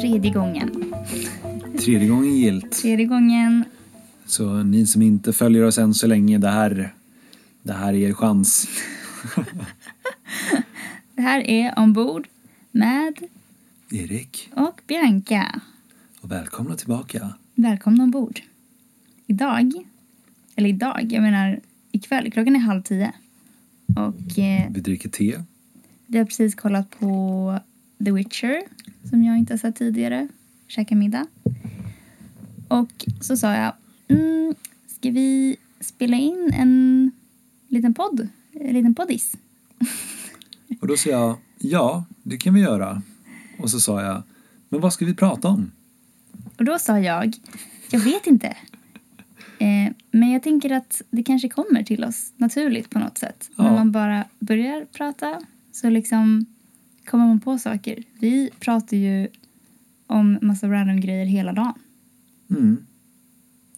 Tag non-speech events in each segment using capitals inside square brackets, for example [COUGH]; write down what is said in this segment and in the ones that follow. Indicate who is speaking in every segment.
Speaker 1: tredje gången.
Speaker 2: Tredje gången gilt.
Speaker 1: Tredje gången.
Speaker 2: Så ni som inte följer oss än så länge, det här, det här är er chans. [LAUGHS]
Speaker 1: Det här är Ombord med
Speaker 2: Erik,
Speaker 1: och Bianca.
Speaker 2: Och välkomna tillbaka.
Speaker 1: Välkomna ombord. Idag, eller idag, jag menar ikväll, klockan är halv tio. Och eh,
Speaker 2: Vi dricker te.
Speaker 1: vi har precis kollat på The Witcher, som jag inte har sett tidigare. Käka middag. Och så sa jag, mm, ska vi spela in en liten podd? En liten poddis?
Speaker 2: Och då sa jag, ja, det kan vi göra. Och så sa jag, men vad ska vi prata om?
Speaker 1: Och då sa jag, jag vet inte. Eh, men jag tänker att det kanske kommer till oss naturligt på något sätt.
Speaker 2: Ja.
Speaker 1: När man bara börjar prata så liksom kommer man på saker. Vi pratar ju om massa random grejer hela dagen.
Speaker 2: Mm.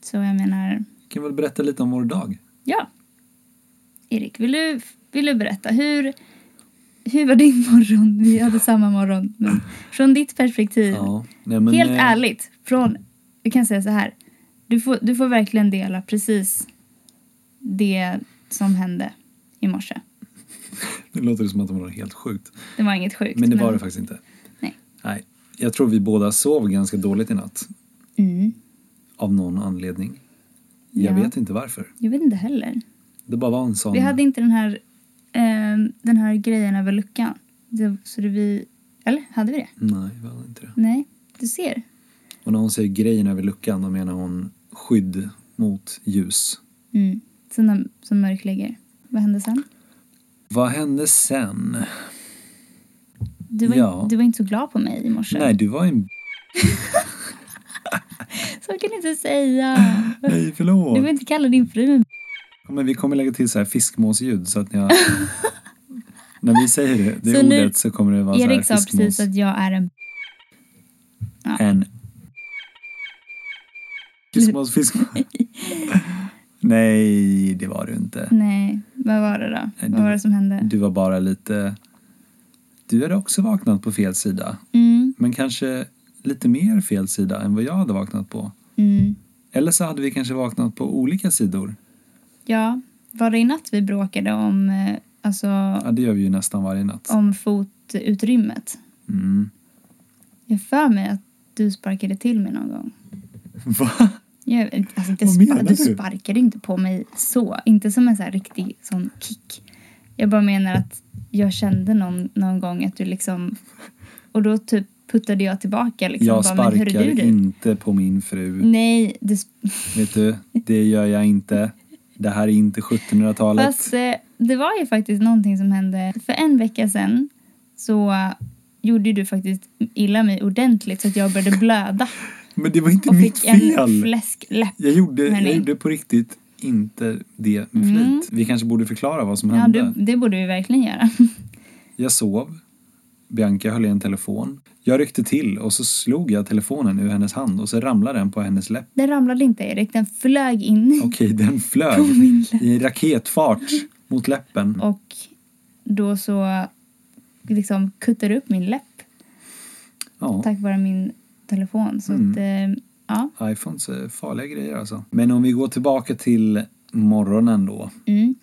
Speaker 1: Så jag menar,
Speaker 2: Vi kan väl berätta lite om vår dag.
Speaker 1: ja. Erik, vill du, vill du berätta? Hur, hur var din morgon? Vi hade samma morgon. Men från ditt perspektiv.
Speaker 2: Ja, nej, men,
Speaker 1: Helt
Speaker 2: eh,
Speaker 1: ärligt, från, jag kan säga så här. Du får, du får verkligen dela precis det som hände i morse. [LAUGHS]
Speaker 2: Nu låter det som att det var något helt sjukt.
Speaker 1: Det var inget sjukt.
Speaker 2: Men det var det faktiskt inte.
Speaker 1: Nej.
Speaker 2: Nej. Jag tror vi båda sov ganska dåligt i natt.
Speaker 1: Mm,
Speaker 2: Av någon anledning. Jag
Speaker 1: Ja.
Speaker 2: vet inte varför.
Speaker 1: jag vet inte heller.
Speaker 2: Det bara var en sån...
Speaker 1: Vi hade inte den här, ehm, den här grejen över luckan. Det, så det vi, eller hade vi det?
Speaker 2: Nej, vi hade inte det.
Speaker 1: Nej, du ser.
Speaker 2: Och när hon säger grejen över luckan, då menar hon skydd mot ljus.
Speaker 1: Mm. Som, som mörklägger. Vad hände sen?
Speaker 2: Vad hände sen?
Speaker 1: Du var,
Speaker 2: Ja.
Speaker 1: du var inte så glad på mig i morse.
Speaker 2: Nej, du var en... [LAUGHS]
Speaker 1: Så kan du inte säga.
Speaker 2: Nej, förlåt.
Speaker 1: Du vill inte kalla din fru
Speaker 2: Men vi kommer lägga till så här fiskmåsljud så att ni har... [LAUGHS] När vi säger det, det
Speaker 1: Så nu-
Speaker 2: ordet så kommer det vara så här
Speaker 1: Erik sa
Speaker 2: fiskmås.
Speaker 1: precis att jag är en... Ja.
Speaker 2: En... Fiskmås, fiskmås. [LAUGHS] Nej, det var du inte.
Speaker 1: Nej, vad var det då?
Speaker 2: Nej,
Speaker 1: vad var det som hände?
Speaker 2: Du var bara lite... Du hade också vaknat på fel sida.
Speaker 1: Mm,
Speaker 2: Men kanske lite mer fel sida än vad jag hade vaknat på.
Speaker 1: mm.
Speaker 2: Eller så hade vi kanske vaknat på olika sidor.
Speaker 1: Ja, var det i natt vi bråkade om, eh, alltså,
Speaker 2: Ja, det gör vi ju nästan varje natt.
Speaker 1: om fotutrymmet?
Speaker 2: Mm.
Speaker 1: Jag för mig att du sparkade till mig någon gång. [LAUGHS]
Speaker 2: Va?
Speaker 1: Jag, alltså inte
Speaker 2: Vad
Speaker 1: spar-
Speaker 2: menar
Speaker 1: du
Speaker 2: du?
Speaker 1: sparkade inte på mig så. Inte som en så riktig sån kick. Jag bara menar att jag kände någon, någon gång att du liksom... Och då typ puttade jag tillbaka liksom.
Speaker 2: Jag
Speaker 1: bara,
Speaker 2: sparkar
Speaker 1: du, du.
Speaker 2: inte på min fru.
Speaker 1: Nej, det, [LAUGHS]
Speaker 2: Vet du, det gör jag inte. Det här är inte 1700-talet.
Speaker 1: Fast eh, det var ju faktiskt någonting som hände. För en vecka sedan så gjorde du faktiskt illa mig ordentligt så att jag började blöda
Speaker 2: Men det var inte
Speaker 1: och
Speaker 2: mitt
Speaker 1: fick en
Speaker 2: fel.
Speaker 1: fläskläpp.
Speaker 2: Jag gjorde, jag gjorde på riktigt inte det med flit.
Speaker 1: Mm.
Speaker 2: Vi kanske borde förklara vad som
Speaker 1: Ja,
Speaker 2: hände.
Speaker 1: det, det borde vi verkligen göra. [LAUGHS]
Speaker 2: Jag sov. Bianca höll i en telefon. Jag ryckte till och så slog jag telefonen ur hennes hand och så ramlade den på hennes läpp.
Speaker 1: Den ramlade inte Erik, den flög in
Speaker 2: Okej, den [LAUGHS] flög i raketfart [LAUGHS] mot läppen.
Speaker 1: Och då så liksom kuttade upp min läpp
Speaker 2: Ja,
Speaker 1: tack vare min telefon. Så
Speaker 2: Mm.
Speaker 1: att, eh, ja.
Speaker 2: iPhones är farliga grejer alltså. Men om vi går tillbaka till morgonen då.
Speaker 1: Mm.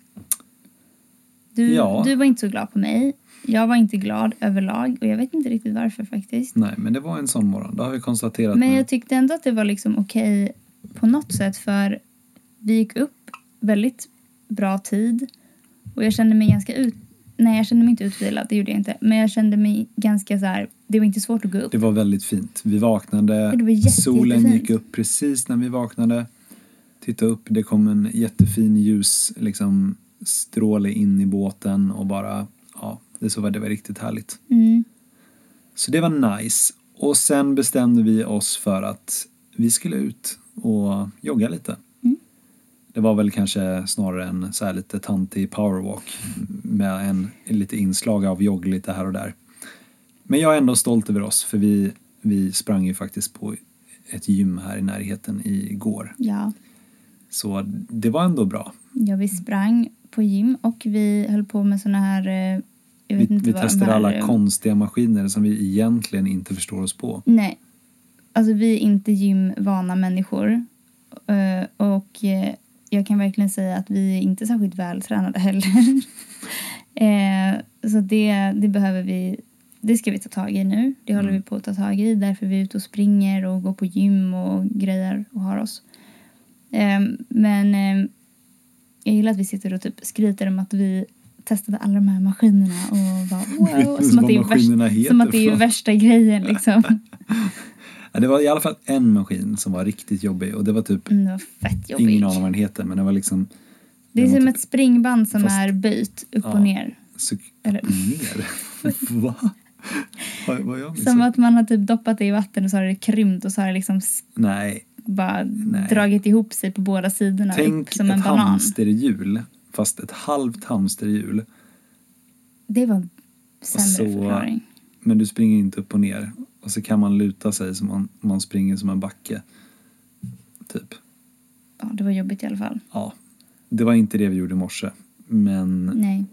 Speaker 1: Du,
Speaker 2: Ja.
Speaker 1: du var inte så glad på mig. Jag var inte glad överlag och jag vet inte riktigt varför faktiskt.
Speaker 2: Nej, men det var en sån morgon. Det har vi konstaterat
Speaker 1: Men
Speaker 2: nu.
Speaker 1: jag tyckte ändå att det var liksom okej på något sätt för vi gick upp väldigt bra tid och jag kände mig ganska ut... Nej, jag kände mig inte utvilad, det gjorde jag inte. Men jag kände mig ganska så här, det var inte svårt att gå upp.
Speaker 2: Det var väldigt fint. Vi vaknade.
Speaker 1: det var jätte,
Speaker 2: Solen
Speaker 1: jättefint.
Speaker 2: gick upp precis när vi vaknade. Titta upp, det kom en jättefin ljus liksom, stråle in i båten och bara, ja, det, så var, det var riktigt härligt.
Speaker 1: Mm.
Speaker 2: Så det var nice. Och sen bestämde vi oss för att vi skulle ut och jogga lite. Det var väl kanske snarare en så här lite tantig powerwalk med en lite inslag av jogg lite här och där. Men jag är ändå stolt över oss för vi, vi sprang ju faktiskt på ett gym här i närheten igår.
Speaker 1: Ja.
Speaker 2: Så det var ändå bra.
Speaker 1: ja, vi sprang på gym och vi höll på med såna här... eh, Jag vet
Speaker 2: Vi,
Speaker 1: inte
Speaker 2: vi testade alla konstiga maskiner som vi egentligen inte förstår oss på.
Speaker 1: Nej. Alltså vi är inte gymvana människor. Eh, och eh, jag kan verkligen säga att vi är inte särskilt vältränade heller. [LAUGHS] Eh, Så det, det behöver vi... Det ska vi ta tag i nu. Det håller
Speaker 2: Mm.
Speaker 1: vi på att ta tag i. Därför är vi ute och springer och går på gym och grejer och har oss. Eh, Men eh, jag gillar att vi sitter och typ skryter om att vi testade alla de här maskinerna och bara [LAUGHS] wow. Som att, det är värsta, som att det är värsta grejen liksom. [LAUGHS]
Speaker 2: Det var i alla fall en maskin som var riktigt jobbig och det var typ
Speaker 1: Mm, det var fett jobbigt.
Speaker 2: ingen aning vad den heter men det var liksom
Speaker 1: Det är
Speaker 2: den
Speaker 1: som
Speaker 2: typ
Speaker 1: ett springband som
Speaker 2: Fast-
Speaker 1: är böjt upp
Speaker 2: Ja.
Speaker 1: och ner.
Speaker 2: så
Speaker 1: Eller,
Speaker 2: ner. [LAUGHS] Va? Vad, vad jag
Speaker 1: som att man har typ doppat det i vatten och så har det krympt och så har det liksom
Speaker 2: Nej,
Speaker 1: bara
Speaker 2: Nej.
Speaker 1: dragit ihop sig på båda sidorna
Speaker 2: tänk
Speaker 1: som en
Speaker 2: ett
Speaker 1: banan.
Speaker 2: hamsterhjul fast ett halvt hamsterhjul
Speaker 1: Det var en sämre
Speaker 2: så-
Speaker 1: förklaring.
Speaker 2: men du springer inte upp och ner och så kan man luta sig som man, man springer som en backe. Typ.
Speaker 1: Ja, det var jobbigt i alla fall.
Speaker 2: Ja, det var inte det vi gjorde i morse. Men
Speaker 1: Nej.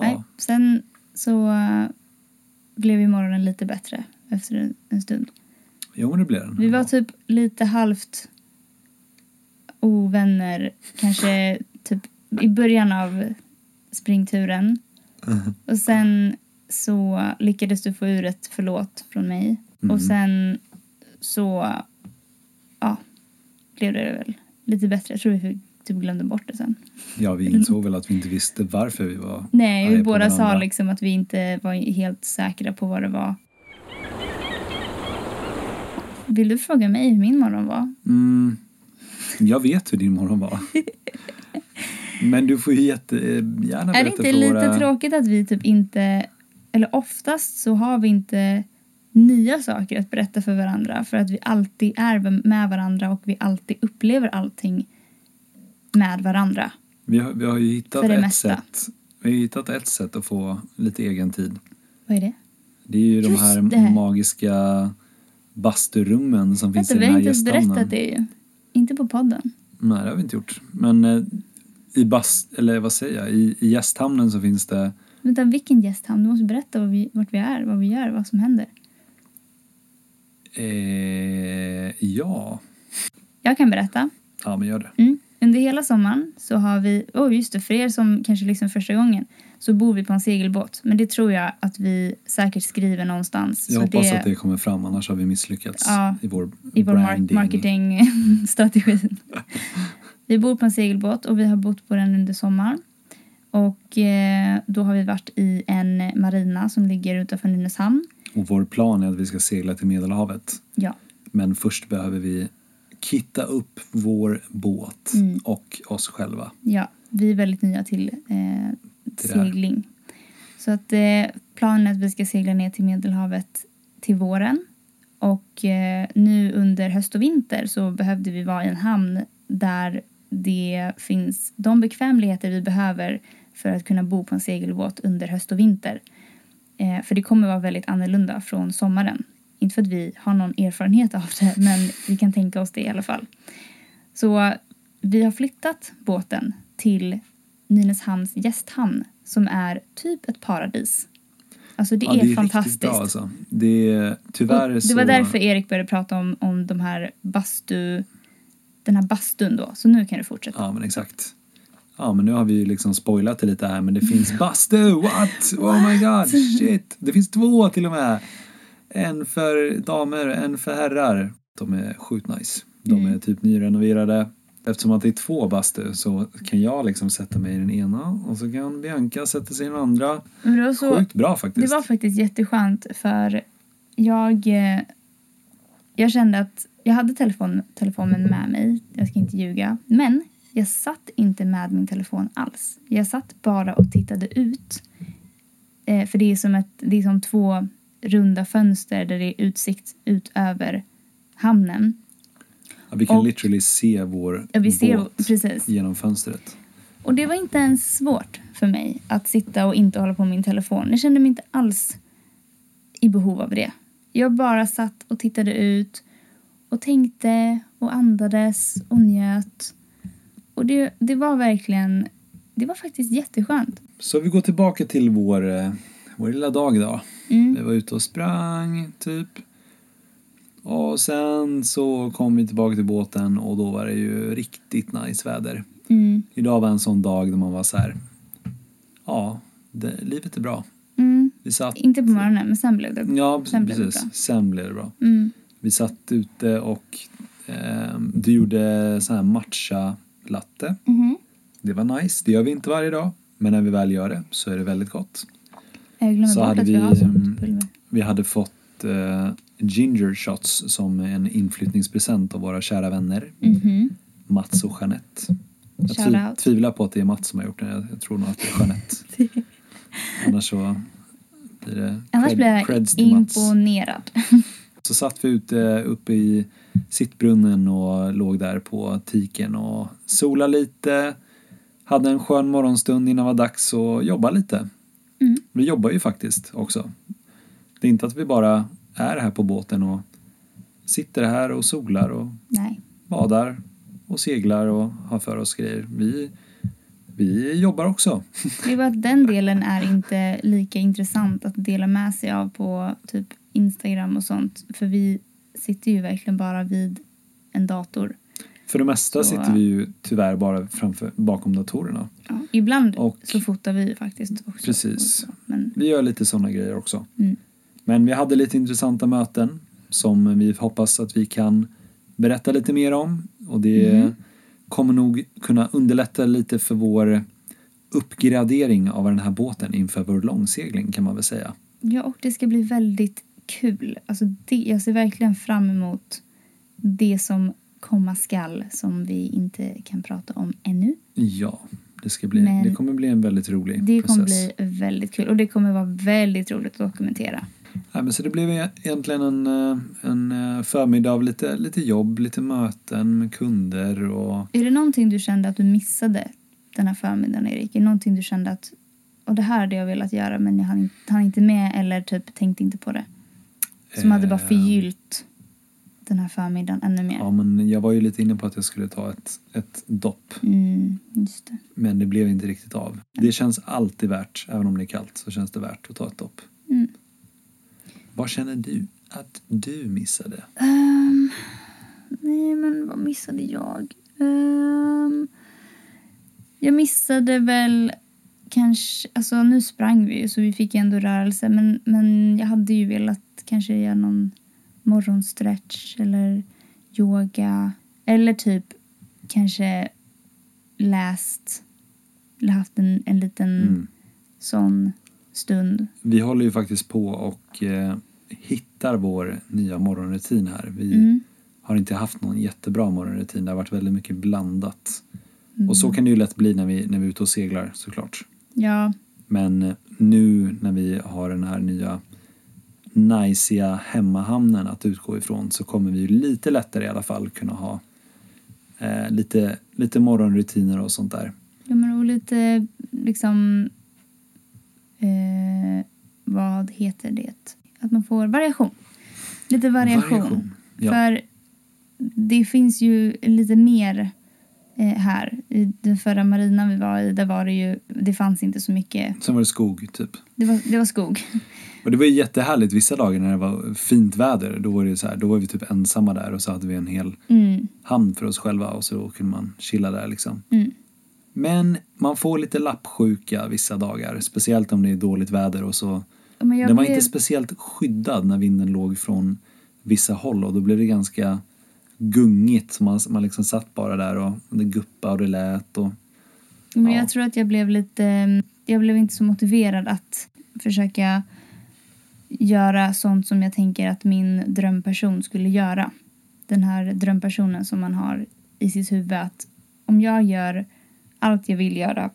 Speaker 1: Nej.
Speaker 2: ja,
Speaker 1: Sen så äh, blev ju morgonen lite bättre efter en, en stund.
Speaker 2: jo det blev den.
Speaker 1: Vi var typ lite halvt ovänner kanske typ i början av springturen. [LAUGHS] Och sen så lyckades du få ur ett förlåt från mig.
Speaker 2: Mm.
Speaker 1: Och sen så ja, blev det väl lite bättre. Jag tror vi typ glömde bort det sen.
Speaker 2: Ja, vi insåg väl att vi inte visste varför vi var
Speaker 1: Nej, vi båda sa liksom att vi inte var helt säkra på vad det var. Vill du fråga mig hur min morgon var?
Speaker 2: Mm, jag vet hur din morgon var. [LAUGHS] Men du får ju jättegärna berätta
Speaker 1: Är det inte
Speaker 2: för
Speaker 1: lite
Speaker 2: våra...
Speaker 1: tråkigt att vi typ inte, eller oftast så har vi inte nya saker att berätta för varandra för att vi alltid är med varandra och vi alltid upplever allting med varandra.
Speaker 2: Vi har, vi har ju hittat ett
Speaker 1: mesta.
Speaker 2: sätt. Vi har hittat ett sätt att få lite egen tid.
Speaker 1: Vad är det?
Speaker 2: Det är ju de
Speaker 1: Just
Speaker 2: här
Speaker 1: det.
Speaker 2: magiska basturummen som finns
Speaker 1: Vänta,
Speaker 2: i
Speaker 1: vi
Speaker 2: den
Speaker 1: har
Speaker 2: här
Speaker 1: inte ens
Speaker 2: gästhamnen.
Speaker 1: berättat det ju. Inte på podden.
Speaker 2: Nej, det har vi inte gjort. Men eh, i bast, eller vad säger jag, i, i gästhamnen så finns det
Speaker 1: Vänta, vilken gästhamn? Du måste berätta vad vi, vart vi är, vad vi gör, vad som händer.
Speaker 2: eh, ja.
Speaker 1: Jag kan berätta.
Speaker 2: Ja, men gör det.
Speaker 1: Mm. Under hela sommaren så har vi, oh just det, för er som kanske liksom första gången så bor vi på en segelbåt. Men det tror jag att vi säkert skriver någonstans.
Speaker 2: Jag
Speaker 1: så
Speaker 2: hoppas
Speaker 1: det,
Speaker 2: att det kommer fram, annars har vi misslyckats
Speaker 1: Ja,
Speaker 2: i vår
Speaker 1: i vår
Speaker 2: branding.
Speaker 1: marketingstrategi. [LAUGHS] vi bor på en segelbåt och vi har bott på den under sommaren. Och eh, då har vi varit i en marina som ligger utanför Nynäshamn.
Speaker 2: Och vår plan är att vi ska segla till Medelhavet.
Speaker 1: Ja,
Speaker 2: Men först behöver vi kitta upp vår båt
Speaker 1: Mm.
Speaker 2: och oss själva.
Speaker 1: ja, vi är väldigt nya till eh, segling. Så att eh, planen är att vi ska segla ner till Medelhavet till våren. Och eh, nu under höst och vinter så behövde vi vara i en hamn där det finns de bekvämligheter vi behöver för att kunna bo på en segelbåt under höst och vinter. Eh, för det kommer vara väldigt annorlunda från sommaren. Inte för att vi har någon erfarenhet av det, men vi kan tänka oss det i alla fall. Så vi har flyttat båten till Nynäshamns gästhamn som är typ ett paradis. Alltså det
Speaker 2: ja,
Speaker 1: är,
Speaker 2: det är
Speaker 1: fantastiskt.
Speaker 2: bra alltså. Det är tyvärr
Speaker 1: Och det
Speaker 2: så...
Speaker 1: var därför Erik började prata om, om de här bastu, den här bastun då. Så nu kan du fortsätta.
Speaker 2: Ja, men exakt. Ja, men nu har vi ju liksom spoilat det lite här, men det finns bastu! What? Oh my god, [LAUGHS] shit! Det finns två till och med! En för damer, en för herrar. De är sjukt nice. De
Speaker 1: Mm.
Speaker 2: är typ nyrenoverade. Eftersom att det är två bastu så kan jag liksom sätta mig i den ena och så kan Bianca sätta sig i den andra.
Speaker 1: Men så,
Speaker 2: Sjukt bra faktiskt.
Speaker 1: Det var faktiskt jätteskönt för jag, eh, jag kände att jag hade telefon, telefonen med mig, jag ska inte ljuga. Men jag satt inte med min telefon alls. Jag satt bara och tittade ut. Eh, för det är, som ett, det är som två runda fönster där det är utsikt ut över hamnen.
Speaker 2: Ja, vi kan
Speaker 1: och-
Speaker 2: literally se vår
Speaker 1: Ja, vi ser,
Speaker 2: båt
Speaker 1: precis.
Speaker 2: genom fönstret.
Speaker 1: Och det var inte ens svårt för mig att sitta och inte hålla på med min telefon. Jag kände mig inte alls i behov av det. Jag bara satt och tittade ut och tänkte och andades och njöt. Och det, det var verkligen, det var faktiskt jätteskönt.
Speaker 2: Så vi går tillbaka till vår, eh, vår lilla dag idag.
Speaker 1: Mm.
Speaker 2: Vi var ute och sprang, typ. Och sen så kom vi tillbaka till båten och då var det ju riktigt nice väder.
Speaker 1: Mm.
Speaker 2: Idag var en sån dag där man var så här. Ja, det, livet är bra.
Speaker 1: Mm.
Speaker 2: Vi satt...
Speaker 1: Inte på morgonen, men sen blev det
Speaker 2: Ja,
Speaker 1: Sen blev det
Speaker 2: precis.
Speaker 1: bra.
Speaker 2: Sen blev det bra.
Speaker 1: Mm.
Speaker 2: Vi satt ute och eh, du gjorde så här matcha latte.
Speaker 1: Mhm.
Speaker 2: Det var nice. Det gör vi inte varje dag. Men när vi väl gör det så är det väldigt gott.
Speaker 1: Jag glömmer
Speaker 2: Så
Speaker 1: bort
Speaker 2: hade
Speaker 1: att vi,
Speaker 2: vi,
Speaker 1: har sånt
Speaker 2: mm,
Speaker 1: pulver.
Speaker 2: Vi hade fått eh, ginger shots som en inflyttningspresent av våra kära vänner
Speaker 1: Mhm.
Speaker 2: Mats och Jeanette. Jag
Speaker 1: out.
Speaker 2: tvivlar på att det är Mats som har gjort det. Jag, jag tror nog att det är Jeanette. [LAUGHS] Annars så blir det
Speaker 1: Annars
Speaker 2: cred-
Speaker 1: blir jag imponerad. [LAUGHS]
Speaker 2: Så satt vi ute uppe i sittbrunnen och låg där på tiken och sola lite. Hade en skön morgonstund innan det var dags att jobba lite.
Speaker 1: Mm.
Speaker 2: Vi jobbar ju faktiskt också. Det är inte att vi bara är här på båten och sitter här och solar och
Speaker 1: Nej.
Speaker 2: badar och seglar och har för oss grejer. Vi, vi jobbar också. [LAUGHS]
Speaker 1: Det är bara att den delen är inte lika intressant att dela med sig av på typ Instagram och sånt. För vi sitter ju verkligen bara vid en dator.
Speaker 2: För det mesta
Speaker 1: Så-
Speaker 2: sitter vi ju tyvärr bara framför, bakom datorerna.
Speaker 1: Ja. Ibland
Speaker 2: Och-
Speaker 1: så fotar vi faktiskt också.
Speaker 2: Precis.
Speaker 1: Men
Speaker 2: Vi gör lite sådana grejer också.
Speaker 1: Mm.
Speaker 2: Men vi hade lite intressanta möten som vi hoppas att vi kan berätta lite mer om. Och det
Speaker 1: Mhm.
Speaker 2: kommer nog kunna underlätta lite för vår uppgradering av den här båten inför vår långsegling kan man väl säga.
Speaker 1: Ja, och det ska bli väldigt kul. Alltså det, jag ser verkligen fram emot det som komma skall som vi inte kan prata om ännu.
Speaker 2: Ja, det, ska bli,
Speaker 1: Men
Speaker 2: det kommer bli en väldigt rolig
Speaker 1: Det kommer
Speaker 2: process.
Speaker 1: bli väldigt kul och det kommer vara väldigt roligt att dokumentera.
Speaker 2: Nej, men så det blev e- egentligen en, eh, en eh, förmiddag av lite, lite jobb, lite möten med kunder och
Speaker 1: Är det någonting du kände att du missade den här förmiddagen, Erik? Är det någonting du kände att och det här hade jag velat göra men jag hann inte, hann inte med eller typ tänkte inte på det? Som hade bara
Speaker 2: Eh,
Speaker 1: förgyllt den här förmiddagen ännu mer.
Speaker 2: Ja, men jag var ju lite inne på att jag skulle ta ett, ett dopp.
Speaker 1: Mm, det.
Speaker 2: Men det blev inte riktigt av. Det känns alltid värt, även om det är kallt, så känns det värt att ta ett dopp.
Speaker 1: Mm.
Speaker 2: Vad känner du att du missade?
Speaker 1: Ehm, nej, men vad missade jag? Ehm, jag missade väl kanske... Alltså nu sprang vi ju så vi fick ändå rörelse men, men jag hade ju velat kanske göra någon morgonstretch eller yoga eller typ kanske läst eller haft en, en liten
Speaker 2: Mm.
Speaker 1: sån stund.
Speaker 2: Vi håller ju faktiskt på och eh, hittar vår nya morgonrutin här. Vi
Speaker 1: Mm.
Speaker 2: har inte haft någon jättebra morgonrutin. Det har varit väldigt mycket blandat.
Speaker 1: Mm.
Speaker 2: Och så kan det ju lätt bli när vi, när vi är ute och seglar såklart.
Speaker 1: Ja,
Speaker 2: Men eh, nu när vi har den här nya najsiga hemmahamnen att utgå ifrån så kommer vi ju lite lättare i alla fall kunna ha eh, lite, lite morgonrutiner och sånt där.
Speaker 1: Ja, men och lite liksom... Eh, vad heter det? Att man får variation. Lite variation.
Speaker 2: Ja.
Speaker 1: För det finns ju lite mer här. I den förra marinan vi var i, där var det ju... Det fanns inte så mycket.
Speaker 2: Sen var det skog typ.
Speaker 1: Det var, det var skog.
Speaker 2: Och det var ju jättehärligt vissa dagar när det var fint väder. Då var, det så här, då var vi typ ensamma där och så hade vi en hel
Speaker 1: Mm,
Speaker 2: hamn för oss själva och så kunde man chilla där liksom.
Speaker 1: mm.
Speaker 2: Men man får lite lappsjuka vissa dagar. Speciellt om det är dåligt väder och så
Speaker 1: Men
Speaker 2: Den var
Speaker 1: blev,
Speaker 2: inte speciellt skyddad när vinden låg från vissa håll och då blev det ganska gungigt. Så man, man liksom satt bara där och det guppade och det lät. Och,
Speaker 1: men
Speaker 2: ja.
Speaker 1: jag tror att jag blev lite... Jag blev inte så motiverad att försöka göra sånt som jag tänker att min drömperson skulle göra. Den här drömpersonen som man har i sitt huvud att om jag gör allt jag vill göra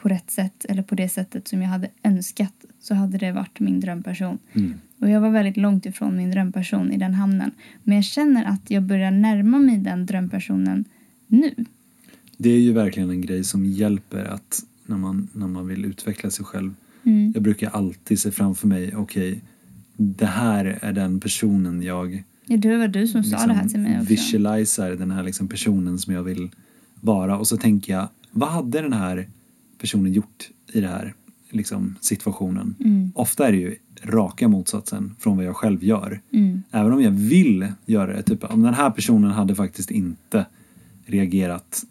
Speaker 1: på rätt sätt eller på det sättet som jag hade önskat så hade det varit min drömperson.
Speaker 2: mm.
Speaker 1: Och jag var väldigt långt ifrån min drömperson i den hamnen. Men jag känner att jag börjar närma mig den drömpersonen nu.
Speaker 2: Det är ju verkligen en grej som hjälper att när man, när man vill utveckla sig själv.
Speaker 1: Mm.
Speaker 2: Jag brukar alltid se framför mig, okej, det här är den personen jag
Speaker 1: Ja, det var du som sa
Speaker 2: liksom
Speaker 1: det här till mig också.
Speaker 2: visualiserar den här liksom personen som jag vill vara och så tänker jag vad hade den här personen gjort i den här liksom, situationen?
Speaker 1: Mm.
Speaker 2: Ofta är det ju raka motsatsen från vad jag själv gör.
Speaker 1: Mm.
Speaker 2: Även om jag vill göra det. Typ om den här personen hade faktiskt inte reagerat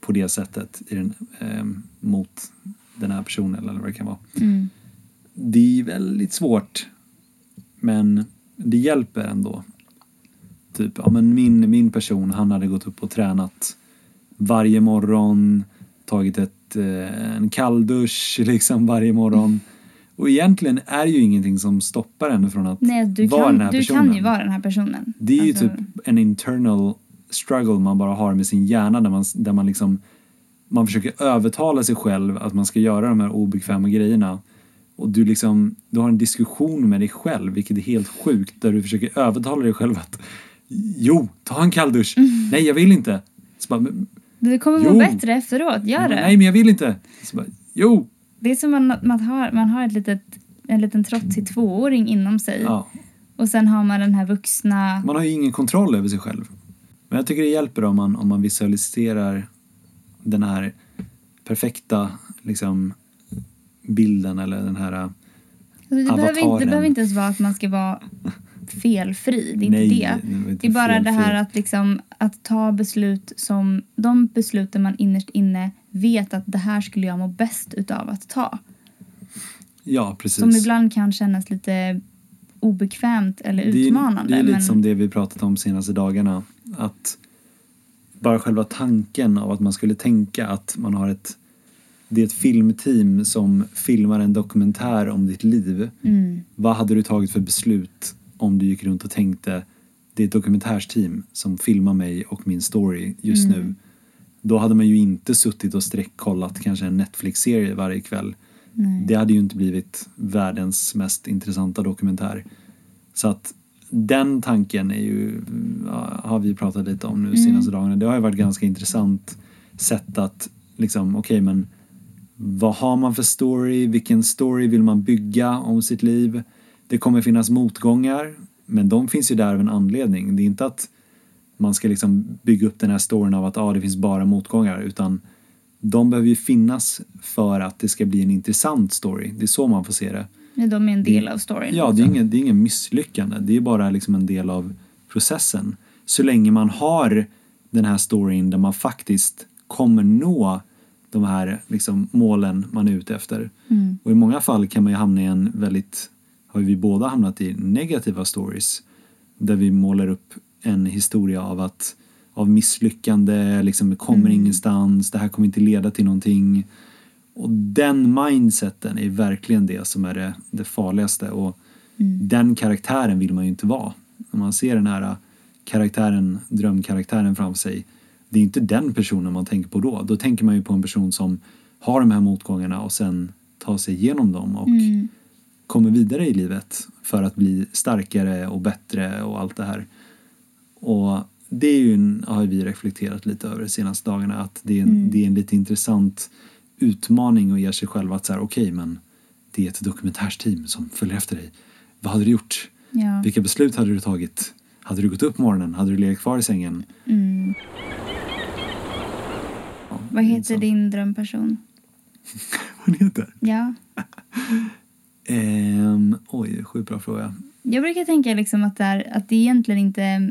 Speaker 2: på det sättet i den, ehm, mot den här personen eller vad det kan vara.
Speaker 1: Mm.
Speaker 2: Det är väldigt svårt men det hjälper ändå. Typ, ja men min, min person han hade gått upp och tränat varje morgon, tagit ett, eh, en kalldusch [LAUGHS] liksom varje morgon. Och egentligen är ju ingenting som stoppar henne från att
Speaker 1: Nej, du,
Speaker 2: vara
Speaker 1: kan,
Speaker 2: den här
Speaker 1: du
Speaker 2: personen.
Speaker 1: kan ju vara den här personen.
Speaker 2: Det är ju
Speaker 1: Alltså,
Speaker 2: typ en internal struggle man bara har med sin hjärna där man, där man liksom man försöker övertala sig själv att man ska göra de här obekväma grejerna. Och du liksom, du har en diskussion med dig själv, vilket är helt sjukt, där du försöker övertala dig själv att jo, ta en kalldusch. Nej, jag vill inte. Bara,
Speaker 1: Du kommer må bättre efteråt, gör det.
Speaker 2: Nej, men jag vill inte. Bara, jo.
Speaker 1: Det är som att man har, man har ett litet, en liten trotsig tvååring inom sig.
Speaker 2: Ja,
Speaker 1: Och sen har man den här vuxna...
Speaker 2: man har ju ingen kontroll över sig själv. Men jag tycker det hjälper om man, om man visualiserar den här perfekta liksom, bilden eller den här...
Speaker 1: Alltså, det, behöver inte, det
Speaker 2: Avataren.
Speaker 1: behöver inte ens vara att man ska vara felfri. Det är
Speaker 2: nej,
Speaker 1: inte det.
Speaker 2: är inte
Speaker 1: Det är bara det
Speaker 2: felfri.
Speaker 1: här att, liksom, att ta beslut som... De besluten man innerst inne vet att det här skulle jag må bäst utav att ta.
Speaker 2: Ja, precis.
Speaker 1: Som ibland kan kännas lite obekvämt eller
Speaker 2: det är,
Speaker 1: utmanande.
Speaker 2: det är lite
Speaker 1: men,
Speaker 2: som det vi pratat om senaste dagarna. Att bara själva tanken av att man skulle tänka att man har ett det är ett filmteam som filmar en dokumentär om ditt liv.
Speaker 1: mm,
Speaker 2: Vad hade du tagit för beslut om du gick runt och tänkte det är ett dokumentärsteam som filmar mig och min story just
Speaker 1: Mm.
Speaker 2: nu. Då hade man ju inte suttit och sträckkollat kanske en Netflix-serie varje kväll.
Speaker 1: nej.
Speaker 2: Det hade ju inte blivit världens mest intressanta dokumentär. Så att den tanken är ju, har vi pratat lite om nu
Speaker 1: Mm.
Speaker 2: senaste dagarna. Det har ju varit ganska intressant sätt att liksom, okej men vad har man för story? Vilken story vill man bygga om sitt liv? Det kommer finnas motgångar, men de finns ju där av en anledning. Det är inte att man ska liksom bygga upp den här storyn av att ah, det finns bara motgångar, utan de behöver ju finnas för att det ska bli en intressant story. Det är så man får se det.
Speaker 1: Men De är en del av storyn.
Speaker 2: Ja, det är ingen, det är ingen misslyckande. Det är bara liksom en del av processen. Så länge man har den här storyn där man faktiskt kommer nå de här liksom, målen man är ute efter.
Speaker 1: Mm.
Speaker 2: Och i många fall kan man ju hamna i en väldigt, har vi båda hamnat i negativa stories. Där vi målar upp en historia av att av misslyckande, liksom kommer
Speaker 1: Mm.
Speaker 2: ingenstans, det här kommer inte leda till någonting. Och den mindseten är verkligen det som är det, det farligaste. Och
Speaker 1: Mm.
Speaker 2: den karaktären vill man ju inte vara. När man ser den här karaktären, drömkaraktären framför sig. Det är inte den personen man tänker på då. Då tänker man ju på en person som har de här motgångarna och sen tar sig igenom dem och
Speaker 1: Mm.
Speaker 2: kommer vidare i livet för att bli starkare och bättre och allt det här. Och det är ju en, har vi reflekterat lite över de senaste dagarna att det är en,
Speaker 1: Mm.
Speaker 2: det är en lite intressant utmaning att ge sig själv att så här, okej men det är ett dokumentärsteam som följer efter dig. Vad hade du gjort?
Speaker 1: Ja.
Speaker 2: Vilka beslut hade du tagit? Hade du gått upp morgonen? Hade du legat kvar i sängen?
Speaker 1: Mm.
Speaker 2: Ja,
Speaker 1: Vad heter
Speaker 2: intressant.
Speaker 1: din drömperson? [LAUGHS]
Speaker 2: Vad heter?
Speaker 1: Ja. [LAUGHS]
Speaker 2: Ehm, oj, sjukt bra fråga.
Speaker 1: Jag brukar tänka liksom att, det är, att det egentligen inte...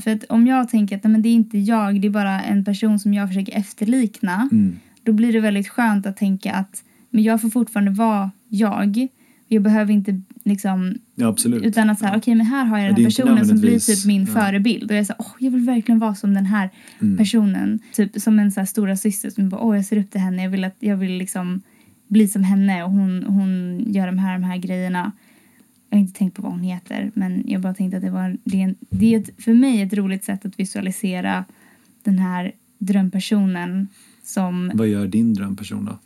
Speaker 1: För att om jag tänker att nej, men det är inte jag, det är bara en person som jag försöker efterlikna.
Speaker 2: Mm.
Speaker 1: Då blir det väldigt skönt att tänka att men jag får fortfarande vara jag. Jag behöver inte liksom...
Speaker 2: Ja, absolut.
Speaker 1: Utan att så här, okej men här har jag
Speaker 2: Ja,
Speaker 1: den här personen som blir typ min
Speaker 2: ja.
Speaker 1: förebild. Och jag här, åh jag vill verkligen vara som den här
Speaker 2: Mm.
Speaker 1: personen. Typ som en så här stora syster som bara, åh jag ser upp till henne. Jag vill, att, jag vill liksom bli som henne och hon, hon gör de här, de här grejerna. Jag har inte tänkt på vad hon heter men jag bara tänkte att det var det är, det är ett, för mig ett roligt sätt att visualisera den här drömpersonen som
Speaker 2: Vad gör din drömperson då?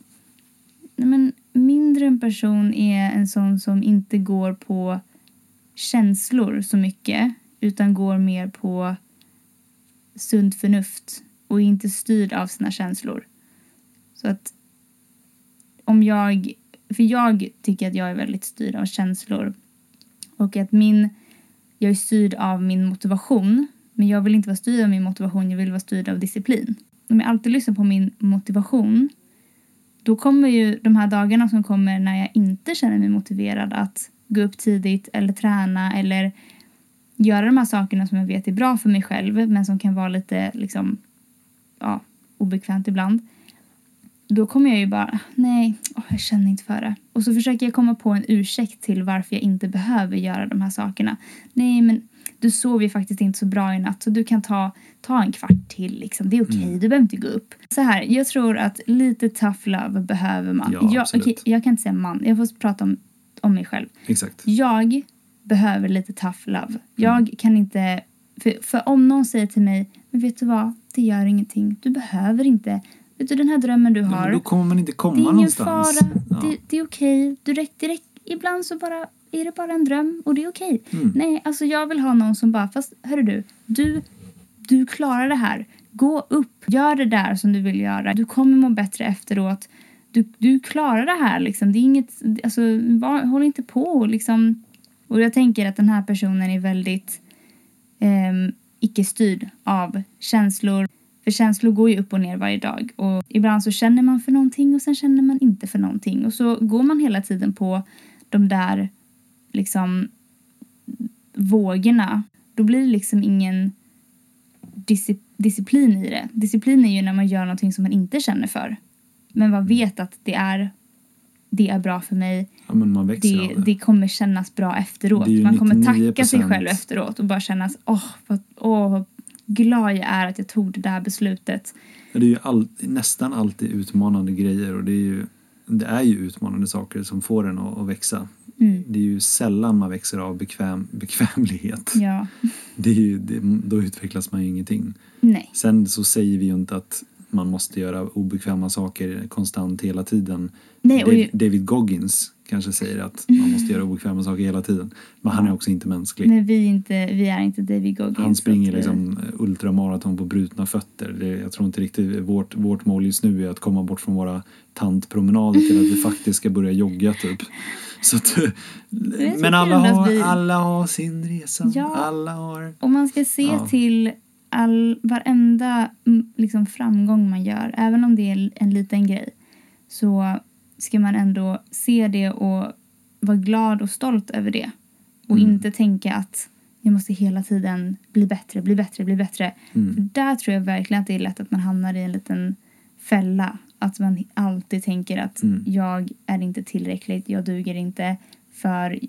Speaker 1: Nej, men min drömperson är en sån som inte går på känslor så mycket utan går mer på sunt förnuft och är inte styrd av sina känslor. Så att om jag... För jag tycker att jag är väldigt styrd av känslor och att min jag är styrd av min motivation. Men jag vill inte vara styrd av min motivation, jag vill vara styrd av disciplin. Om jag alltid lyssnar på min motivation då kommer ju de här dagarna som kommer när jag inte känner mig motiverad att gå upp tidigt eller träna eller göra de här sakerna som jag vet är bra för mig själv men som kan vara lite liksom, ja, obekvämt ibland. Då kommer jag ju bara, nej, oh, jag känner inte för det. Och så försöker jag komma på en ursäkt till varför jag inte behöver göra de här sakerna. Nej, men du sov ju faktiskt inte så bra i natt så du kan ta, ta en kvart till. Liksom. Det är okej, okay, mm. du behöver inte gå upp. Så här, jag tror att lite tough love behöver man.
Speaker 2: Ja,
Speaker 1: jag, okay, jag kan inte säga man, jag får prata om, om mig själv.
Speaker 2: Exakt.
Speaker 1: Jag behöver lite tough love. Jag mm. kan inte... För, för om någon säger till mig, men vet du vad, det gör ingenting. Du behöver inte Vet du, den här drömmen du har.
Speaker 2: Ja, då kommer man inte komma.
Speaker 1: Det är ingen fara. Ja. Det, det, är okej. Okay. Du räck, ibland så bara är det bara en dröm och det är okej. Okay. Mm. Nej, alltså jag vill ha någon som bara, fast hörru du, du, du klarar det här. Gå upp, gör det där som du vill göra. Du kommer må bättre efteråt. Du, du klarar det här liksom. Det är inget, alltså var, håll inte på liksom. Och jag tänker att den här personen är väldigt eh, icke-styrd av känslor. För känslor går ju upp och ner varje dag. Och ibland så känner man för någonting och sen känner man inte för någonting. Och så går man hela tiden på de där liksom vågorna. Då blir det liksom ingen disci disciplin i det. Disciplin är ju när man gör någonting som man inte känner för. Men man vet att det är, det är bra för mig.
Speaker 2: Ja,
Speaker 1: det, det. det kommer kännas bra efteråt. Man kommer tacka sig själv efteråt och bara känna åh, åh, vad glad jag är att jag tog det där beslutet.
Speaker 2: Det är ju all, nästan alltid utmanande grejer och det är ju, det är ju utmanande saker som får en att, att växa. Mm. Det är ju sällan man växer av bekväm, [LAUGHS] bekvämlighet.
Speaker 1: Ja.
Speaker 2: Det är ju, det, då utvecklas man ju ingenting.
Speaker 1: Nej.
Speaker 2: Sen så säger vi ju inte att man måste göra obekväma saker konstant hela tiden.
Speaker 1: Nej, och
Speaker 2: David, David Goggins kanske säger att man måste göra obekväma saker hela tiden. Men han är också inte mänsklig.
Speaker 1: Men vi, inte, vi är inte David Goggins.
Speaker 2: Han springer liksom ultramaraton på brutna fötter. Det, jag tror inte riktigt vårt, vårt mål just nu är att komma bort från våra tantpromenader till att vi [LAUGHS] faktiskt ska börja jogga typ. Så att, men alla har, vi... alla har sin resa. Ja. Alla har...
Speaker 1: Och man ska se ja. till all, varenda mm, liksom, framgång man gör, även om det är en liten grej, så ska man ändå se det och vara glad och stolt över det. Och mm. inte tänka att jag måste hela tiden bli bättre, bli bättre, bli bättre. Mm. För där tror jag verkligen att det är lätt att man hamnar i en liten fälla. Att man alltid tänker att mm. jag är inte tillräckligt, jag duger inte för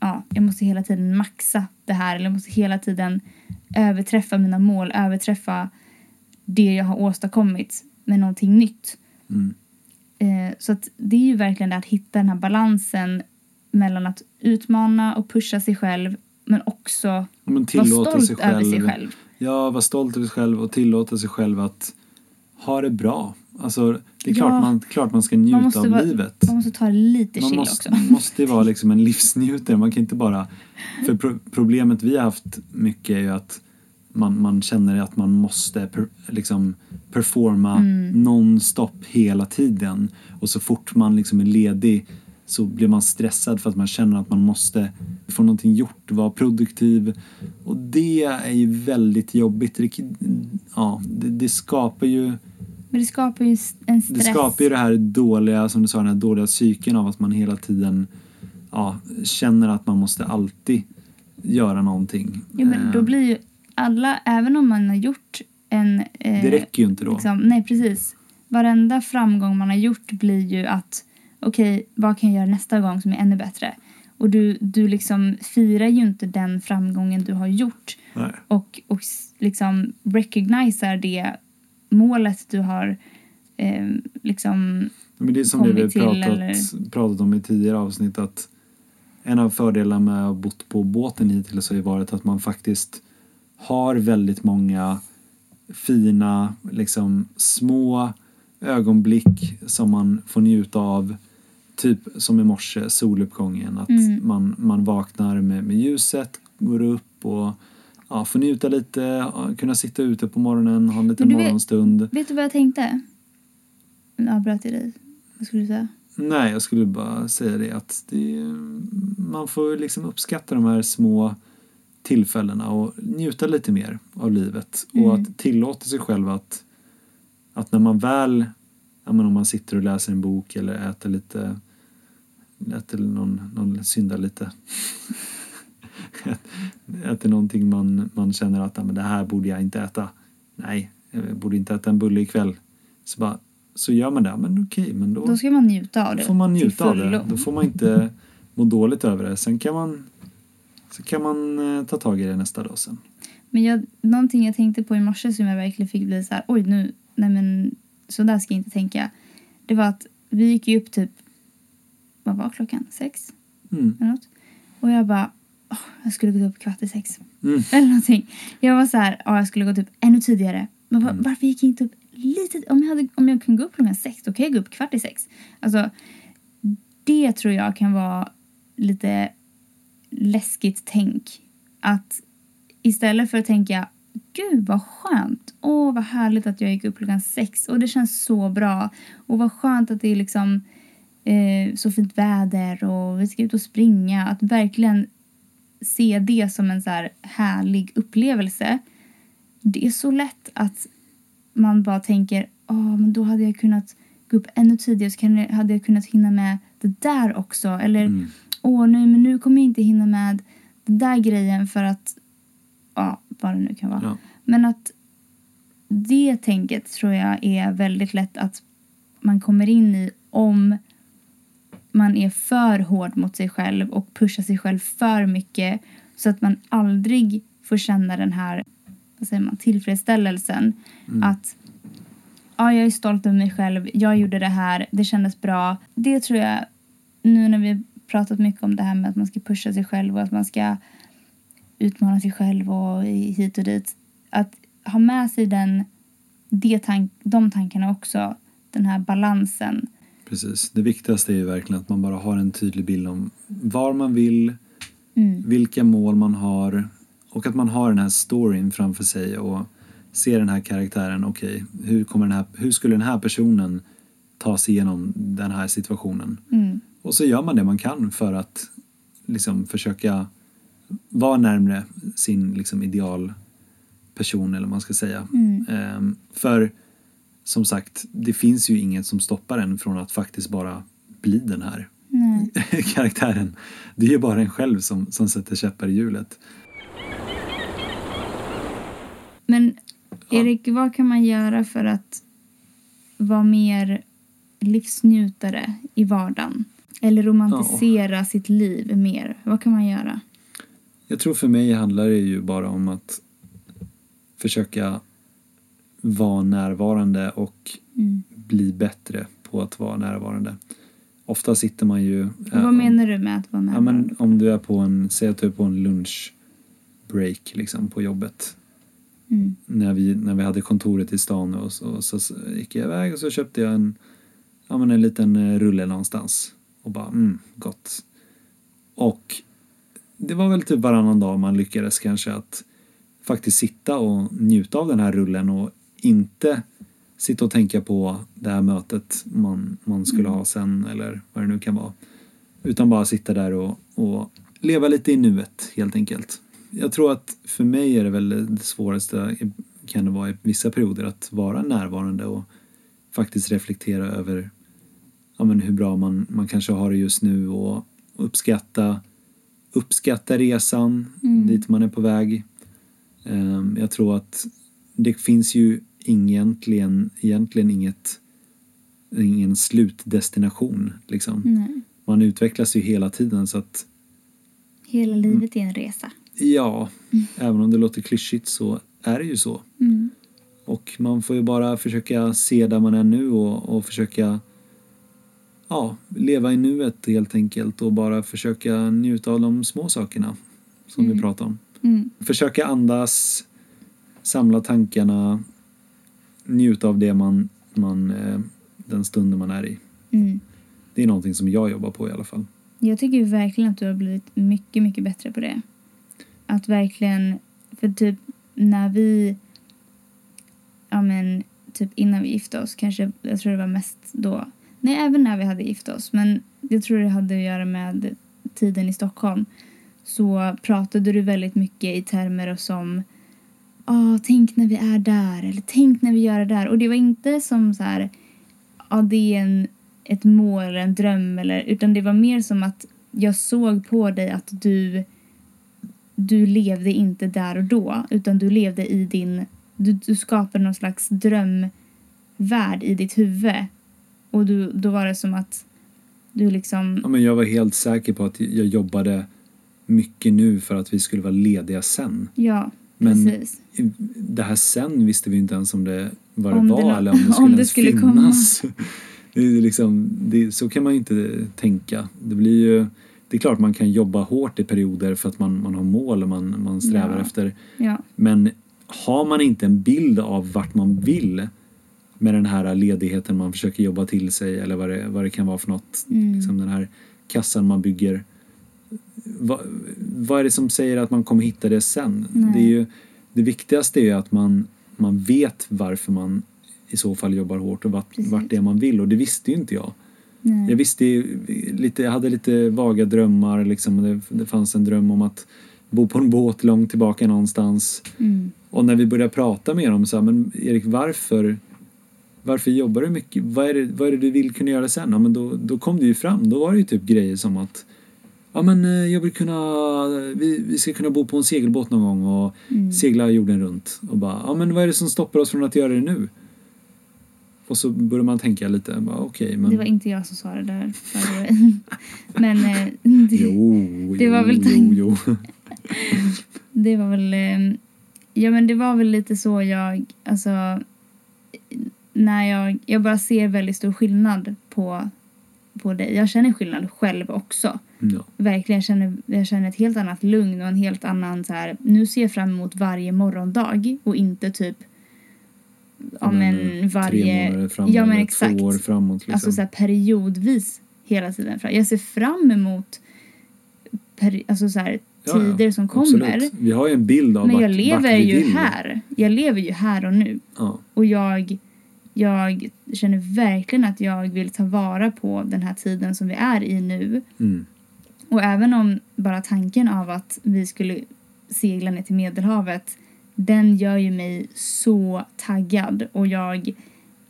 Speaker 1: ja, jag måste hela tiden maxa det här eller jag måste hela tiden överträffa mina mål, överträffa det jag har åstadkommit med någonting nytt.
Speaker 2: Mm.
Speaker 1: Eh, så att det är ju verkligen det att hitta den här balansen mellan att utmana och pusha sig själv men också men vara stolt sig över sig själv.
Speaker 2: Ja, vara stolt över sig själv och tillåta sig själv att ha det bra. Alltså, det är klart, ja, man, klart man ska njuta man av
Speaker 1: vara,
Speaker 2: livet.
Speaker 1: Man måste ta lite
Speaker 2: man
Speaker 1: chill
Speaker 2: måste,
Speaker 1: också.
Speaker 2: Man måste vara liksom en livsnjutare. Man kan inte bara... För pro problemet vi har haft mycket är ju att man, man känner att man måste per, liksom performa mm. nonstop hela tiden. Och så fort man liksom är ledig så blir man stressad för att man känner att man måste få någonting gjort, vara produktiv. Och det är ju väldigt jobbigt. Ja, det, det skapar ju
Speaker 1: men det skapar ju en stress.
Speaker 2: Det skapar ju det här dåliga, som du sa, den här dåliga psyken av att man hela tiden ja, känner att man måste alltid göra någonting.
Speaker 1: Ja, men då eh. blir ju alla, även om man har gjort en...
Speaker 2: Eh, det räcker ju inte då.
Speaker 1: Liksom, nej, precis. Varenda framgång man har gjort blir ju att okej, okay, vad kan jag göra nästa gång som är ännu bättre? Och du, du liksom firar ju inte den framgången du har gjort.
Speaker 2: Nej.
Speaker 1: Och, och liksom recogniserar det målet du har eh, liksom
Speaker 2: Men Det är som det vi har pratat, pratat om i tidigare avsnitt att en av fördelarna med att ha bott på båten hittills har ju varit att man faktiskt har väldigt många fina, liksom små ögonblick som man får njuta av. Typ som i morse, soluppgången. Att mm. man, man vaknar med, med ljuset, går upp och ja, få njuta lite, kunna sitta ute på morgonen, ha en liten morgonstund.
Speaker 1: Vet, vet, du vad jag tänkte? Nu avbröt jag dig. Vad skulle du säga?
Speaker 2: Nej, jag skulle bara säga det att det, man får liksom uppskatta de här små tillfällena och njuta lite mer av livet. Och
Speaker 1: Mm.
Speaker 2: att tillåta sig själv att, att när man väl, om man sitter och läser en bok eller äter lite, äter någon, någon syndar lite. [LAUGHS] äter någonting man, man känner att ja, men det här borde jag inte äta. Nej, jag borde inte äta en bulle ikväll. Så, bara, så gör man det, men okej, men då,
Speaker 1: Då ska man njuta av
Speaker 2: då
Speaker 1: det.
Speaker 2: får man njuta av det. Då får man inte [LAUGHS] må dåligt över det. Sen kan man, så kan man eh, ta tag i det nästa dag sen.
Speaker 1: Men jag, någonting jag tänkte på i morse som jag verkligen fick bli så här, oj nu, nej men så där ska jag inte tänka. Det var att vi gick ju upp typ, vad var klockan? Sex?
Speaker 2: Mm.
Speaker 1: Eller något. Och jag bara, åh, jag skulle gå upp kvart i sex.
Speaker 2: Mm.
Speaker 1: Eller någonting. Jag var så här, ja jag skulle gått upp ännu tidigare. Men var,
Speaker 2: Mm.
Speaker 1: varför gick jag inte upp lite? Om jag, hade, om jag kunde gå upp klockan sex, då kan jag gå upp kvart i sex. Alltså, det tror jag kan vara lite läskigt tänk. Att istället för att tänka, gud vad skönt. Åh vad härligt att jag gick upp klockan sex och det känns så bra. Och vad skönt att det är liksom eh, så fint väder och vi ska ut och springa. Att verkligen se det som en så här härlig upplevelse. Det är så lätt att man bara tänker, åh men då hade jag kunnat gå upp ännu tidigare så hade jag kunnat hinna med det där också. Eller
Speaker 2: Mm.
Speaker 1: åh nej men nu kommer jag inte hinna med den där grejen för att, ja vad det nu kan vara.
Speaker 2: Ja.
Speaker 1: Men att det tänket tror jag är väldigt lätt att man kommer in i om man är för hård mot sig själv och pushar sig själv för mycket så att man aldrig får känna den här vad säger man, tillfredsställelsen
Speaker 2: Mm.
Speaker 1: att ja, jag är stolt över mig själv, jag gjorde det här, det kändes bra. Det tror jag, nu när vi pratat mycket om det här med att man ska pusha sig själv och att man ska utmana sig själv och hit och dit. Att ha med sig den, det tank, de tankarna också, den här balansen.
Speaker 2: Precis. Det viktigaste är ju verkligen att man bara har en tydlig bild om var man vill,
Speaker 1: Mm.
Speaker 2: vilka mål man har och att man har den här storyn framför sig och ser den här karaktären. Okej, hur, kommer den här, hur skulle den här personen ta sig igenom den här situationen?
Speaker 1: Mm.
Speaker 2: Och så gör man det man kan för att liksom försöka vara närmre sin liksom idealperson eller vad man ska säga.
Speaker 1: Mm.
Speaker 2: Ehm, för som sagt, det finns ju inget som stoppar en från att faktiskt bara bli den här
Speaker 1: Nej. [LAUGHS]
Speaker 2: karaktären. Det är ju bara en själv som, som sätter käppar i hjulet.
Speaker 1: Men
Speaker 2: Ja.
Speaker 1: Erik, vad kan man göra för att vara mer livsnjutare i vardagen? Eller romantisera sitt liv mer? Vad kan man göra?
Speaker 2: Jag tror för mig handlar det ju bara om att försöka vara närvarande och
Speaker 1: Mm.
Speaker 2: bli bättre på att vara närvarande. Ofta sitter man ju...
Speaker 1: Och vad menar du med att vara
Speaker 2: Ja,
Speaker 1: närvarande?
Speaker 2: men om du är på en, säg att du är på en lunchbreak liksom på jobbet.
Speaker 1: Mm.
Speaker 2: När vi, när vi hade kontoret i stan och så, och så gick jag iväg och så köpte jag en, ja, men en liten eh, rulle någonstans. Och bara, mm, gott. Och det var väl typ varannan dag man lyckades kanske att faktiskt sitta och njuta av den här rullen och inte sitta och tänka på det här mötet man, man skulle ha sen eller vad det nu kan vara. Utan bara sitta där och, och leva lite i nuet helt enkelt. Jag tror att för mig är det väl det svåraste kan det vara i vissa perioder att vara närvarande och faktiskt reflektera över ja, men hur bra man, man kanske har det just nu och uppskatta, uppskatta resan
Speaker 1: Mm.
Speaker 2: dit man är på väg. Ehm, Jag tror att det finns ju egentligen, egentligen inget, ingen slutdestination. Liksom.
Speaker 1: Nej.
Speaker 2: Man utvecklas ju hela tiden så att
Speaker 1: Hela livet är en resa.
Speaker 2: ja, även om det låter klyschigt så är det ju så.
Speaker 1: Mm.
Speaker 2: Och man får ju bara försöka se där man är nu och, och försöka ja, leva i nuet helt enkelt och bara försöka njuta av de små sakerna som vi
Speaker 1: Mm.
Speaker 2: pratar om.
Speaker 1: Mm.
Speaker 2: Försöka andas, samla tankarna, njuta av det man, man eh, den stunden man är i.
Speaker 1: Mm.
Speaker 2: Det är någonting som jag jobbar på i alla fall.
Speaker 1: Jag tycker verkligen att du har blivit mycket, mycket bättre på det. Att verkligen, för typ när vi, ja men typ innan vi gifte oss kanske, jag tror det var mest då, nej även när vi hade gift oss, men jag tror det hade att göra med tiden i Stockholm. så pratade du väldigt mycket i termer som ah, tänk när vi är där eller tänk när vi gör det där. Och det var inte som så här, ah, det är en, ett mål, en dröm eller, utan det var mer som att jag såg på dig att du, du levde inte där och då utan du levde i din, du, du skapade någon slags drömvärld i ditt huvud. Och du, då var det som att du liksom...
Speaker 2: Ja, men jag var helt säker på att jag jobbade mycket nu för att vi skulle vara lediga sen.
Speaker 1: Ja,
Speaker 2: Men
Speaker 1: precis.
Speaker 2: det här sen visste vi inte ens om det, vad det
Speaker 1: Om det
Speaker 2: var
Speaker 1: nå-
Speaker 2: eller om det [LAUGHS]
Speaker 1: om
Speaker 2: skulle
Speaker 1: det
Speaker 2: ens
Speaker 1: skulle
Speaker 2: finnas. [LAUGHS] Det är liksom, det, så kan man ju inte tänka. Det blir ju, det är klart man kan jobba hårt i perioder för att man, man har mål och man, man strävar
Speaker 1: Ja.
Speaker 2: efter.
Speaker 1: Ja,
Speaker 2: Men har man inte en bild av vart man vill med den här ledigheten man försöker jobba till sig eller vad det, vad det kan vara för något.
Speaker 1: Mm.
Speaker 2: Liksom den här kassan man bygger. Va, vad är det som säger att man kommer hitta det sen?
Speaker 1: Nej.
Speaker 2: Det, är ju, det viktigaste är ju att man, man vet varför man i så fall jobbar hårt och vart,
Speaker 1: Precis.
Speaker 2: vart det är man vill och det visste ju inte jag.
Speaker 1: nej.
Speaker 2: Jag visste ju lite, jag hade lite vaga drömmar liksom. Det, det fanns en dröm om att bo på en båt långt tillbaka någonstans.
Speaker 1: Mm.
Speaker 2: Och när vi började prata med dem så här, men Erik varför varför jobbar du mycket? Vad är det, vad är det du vill kunna göra sen? Ja, men då, då kom det ju fram. Då var det ju typ grejer som att Ja men eh, jag vill kunna, vi, vi ska kunna bo på en segelbåt någon gång och
Speaker 1: Mm.
Speaker 2: segla jorden runt. Och bara, ja men vad är det som stoppar oss från att göra det nu? Och så börjar man tänka lite, bara, okej men...
Speaker 1: Det var inte jag som sa det där. [LAUGHS] Men eh, [LAUGHS] det,
Speaker 2: Jo,
Speaker 1: Det var
Speaker 2: jo,
Speaker 1: väl
Speaker 2: jo, jo. [LAUGHS]
Speaker 1: det var väl... eh, Ja, men det var väl lite så jag... Alltså, när jag... Jag bara ser väldigt stor skillnad på, på dig. Jag känner skillnad själv också.
Speaker 2: Ja.
Speaker 1: Verkligen. Jag känner, jag känner ett helt annat lugn och en helt annan så här... Nu ser jag fram emot varje morgondag och inte typ... Ja, men
Speaker 2: Tre
Speaker 1: varje...
Speaker 2: månader framåt,
Speaker 1: Ja, men exakt.
Speaker 2: två år framåt. Liksom.
Speaker 1: Alltså så här periodvis hela tiden. fram. Jag ser fram emot peri- alltså så här,
Speaker 2: Ja, ja.
Speaker 1: tider som kommer.
Speaker 2: Absolut. Vi har ju en bild av
Speaker 1: Men
Speaker 2: vart,
Speaker 1: jag
Speaker 2: vart
Speaker 1: lever
Speaker 2: vi
Speaker 1: ju
Speaker 2: vill.
Speaker 1: här. Jag lever ju här och nu.
Speaker 2: Ja.
Speaker 1: Och jag, jag känner verkligen att jag vill ta vara på den här tiden som vi är i nu.
Speaker 2: Mm.
Speaker 1: Och även om bara tanken av att vi skulle segla ner till Medelhavet den gör ju mig så taggad och jag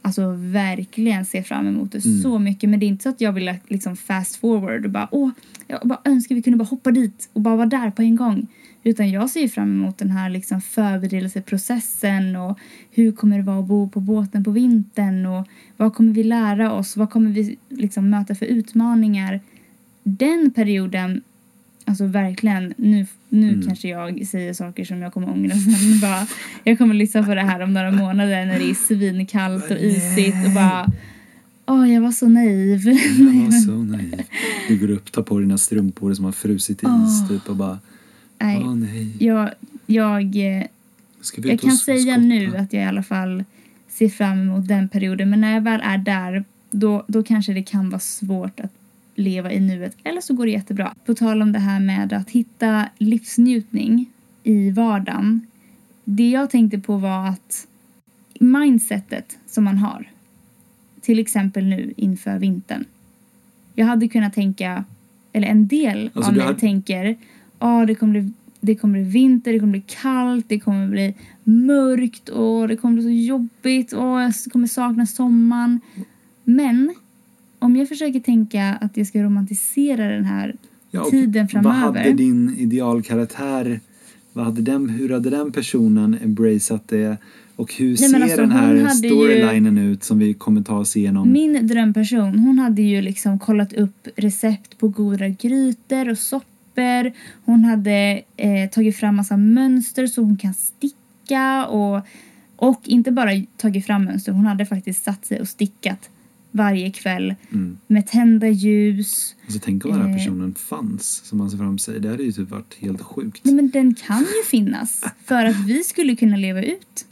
Speaker 1: alltså verkligen ser fram emot det
Speaker 2: Mm.
Speaker 1: så mycket. Men det är inte så att jag vill liksom fast forward och bara åh, jag bara önskar vi kunde bara hoppa dit och bara vara där på en gång. Utan jag ser fram emot den här liksom förberedelseprocessen och hur kommer det vara att bo på båten på vintern och vad kommer vi lära oss? Vad kommer vi liksom möta för utmaningar? Den perioden, alltså verkligen, nu, nu
Speaker 2: Mm.
Speaker 1: kanske jag säger saker som jag kommer ångra sen. [LAUGHS] Bara, jag kommer lyssna på det här om några månader när det är svinkallt och isigt och bara Åh, jag var så naiv.
Speaker 2: Jag var [LAUGHS] så naiv. Du går upp, tar på dina strumpor som har frusit i is
Speaker 1: Åh.
Speaker 2: typ och bara
Speaker 1: Nej,
Speaker 2: Åh nej.
Speaker 1: jag, jag, eh, jag kan säga
Speaker 2: skotta?
Speaker 1: nu att jag i alla fall ser fram emot den perioden. Men när jag väl är där, då, då kanske det kan vara svårt att leva i nuet. Eller så går det jättebra. På tal om det här med att hitta livsnjutning i vardagen. Det jag tänkte på var att mindsetet som man har. Till exempel nu inför vintern. Jag hade kunnat tänka, eller en del
Speaker 2: Alltså,
Speaker 1: av mig
Speaker 2: hade-
Speaker 1: tänker, ja det kommer bli det kommer bli vinter, det kommer bli kallt, det kommer bli mörkt och det kommer bli så jobbigt och jag kommer sakna sommaren. Men om jag försöker tänka att jag ska romantisera den här
Speaker 2: Ja,
Speaker 1: tiden
Speaker 2: Vad
Speaker 1: framöver.
Speaker 2: hade din idealkaraktär, vad hade den, hur hade den personen embraceat det? Och hur
Speaker 1: Nej,
Speaker 2: ser
Speaker 1: alltså,
Speaker 2: den här storylinen ut som vi kommer ta oss igenom?
Speaker 1: Min drömperson, hon hade ju liksom kollat upp recept på goda grytor och soppor. Hon hade eh, tagit fram massa mönster så hon kan sticka och, och inte bara tagit fram mönster, hon hade faktiskt satt sig och stickat varje kväll
Speaker 2: Mm.
Speaker 1: med tända ljus.
Speaker 2: Alltså, tänk om den här
Speaker 1: Eh.
Speaker 2: personen fanns som man ser framför sig. Det hade ju typ varit helt sjukt.
Speaker 1: Nej men den kan ju finnas för att vi skulle kunna leva ut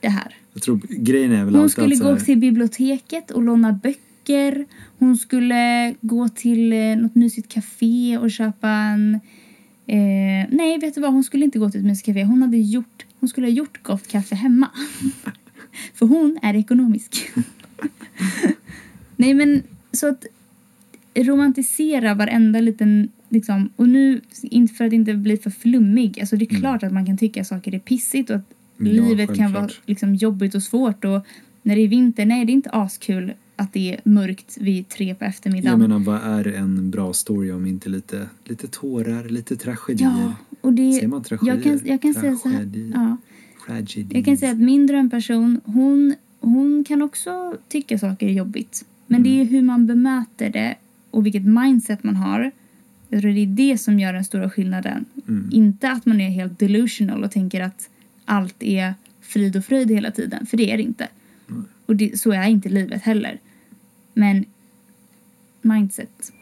Speaker 1: det här.
Speaker 2: Jag tror grejen är väl
Speaker 1: Hon skulle gå till biblioteket och låna böcker. Hon skulle gå till eh, något mysigt café och köpa en... Eh, nej, vet du vad? Hon skulle inte gå till ett mysigt café. Hon, hade gjort, hon skulle ha gjort gott kaffe hemma. [LAUGHS] För hon är ekonomisk. [LAUGHS] nej, men så att romantisera varenda liten liksom, och nu, för att inte bli för flummig, alltså det är
Speaker 2: Mm.
Speaker 1: klart att man kan tycka saker är pissigt och att
Speaker 2: Ja,
Speaker 1: livet kan
Speaker 2: självklart.
Speaker 1: vara liksom, jobbigt och svårt och när det är vinter, nej det är inte askul att det är mörkt vid tre på eftermiddagen.
Speaker 2: Jag menar, vad är en bra story om inte lite, lite tårar, lite tragedier?
Speaker 1: ja, och det,
Speaker 2: Säger man tragedier?
Speaker 1: jag kan, jag kan säga så här, ja,
Speaker 2: Tragedies.
Speaker 1: jag kan säga att min drömperson, hon, hon kan också tycka saker är jobbigt. Men det är hur man bemöter det och vilket mindset man har. Jag tror det är det som gör den stora skillnaden.
Speaker 2: Mm.
Speaker 1: Inte att man är helt delusional och tänker att allt är frid och fröjd hela tiden, för det är det inte.
Speaker 2: Nej.
Speaker 1: Och det, så är inte livet heller. Men mindset.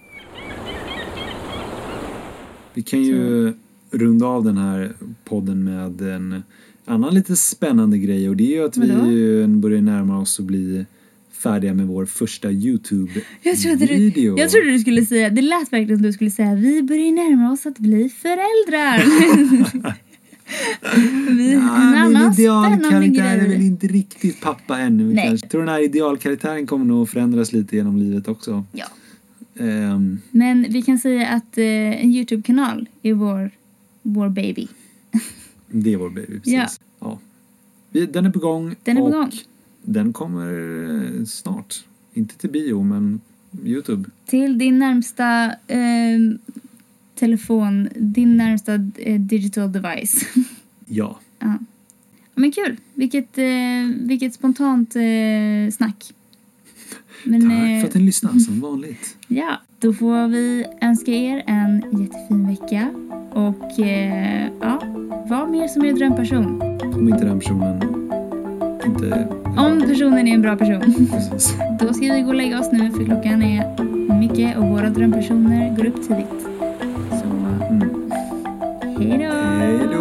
Speaker 2: Vi kan ju runda av den här podden med en annan lite spännande grej och det är ju att
Speaker 1: Vadå?
Speaker 2: vi börjar närma oss och bli färdiga med vår första Youtube-video.
Speaker 1: Jag trodde, du, jag trodde du skulle säga, det lät verkligen som du skulle säga vi börjar närma oss att bli föräldrar. [LAUGHS] [LAUGHS] [LAUGHS] vi, en
Speaker 2: Ja,
Speaker 1: annan
Speaker 2: min
Speaker 1: spännande
Speaker 2: idealkaraktär är väl inte riktigt pappa ännu.
Speaker 1: Nej.
Speaker 2: Kanske. Jag tror den här idealkaraktären kommer nog förändras lite genom livet också.
Speaker 1: Ja.
Speaker 2: Ehm,
Speaker 1: Men vi kan säga att eh, en Youtube-kanal är vår, vår baby.
Speaker 2: det är vår baby, precis.
Speaker 1: Ja.
Speaker 2: Ja. Den är på gång.
Speaker 1: Den är på
Speaker 2: och
Speaker 1: gång.
Speaker 2: Den kommer eh, snart. Inte till bio, men Youtube.
Speaker 1: Till din närmsta eh, telefon, din närmsta eh, digital device. [LAUGHS]
Speaker 2: Ja.
Speaker 1: ja. Men kul. Vilket, eh, vilket spontant eh, snack. Men,
Speaker 2: Tack för att ni lyssnade som [LAUGHS] vanligt.
Speaker 1: Ja, då får vi önska er en jättefin vecka. Och ja, var mer som er drömperson.
Speaker 2: Om inte den personen inte...
Speaker 1: Om personen är en bra person.
Speaker 2: Precis.
Speaker 1: Då ska vi gå och lägga oss nu för klockan är mycket och våra drömpersoner går upp tidigt. You know.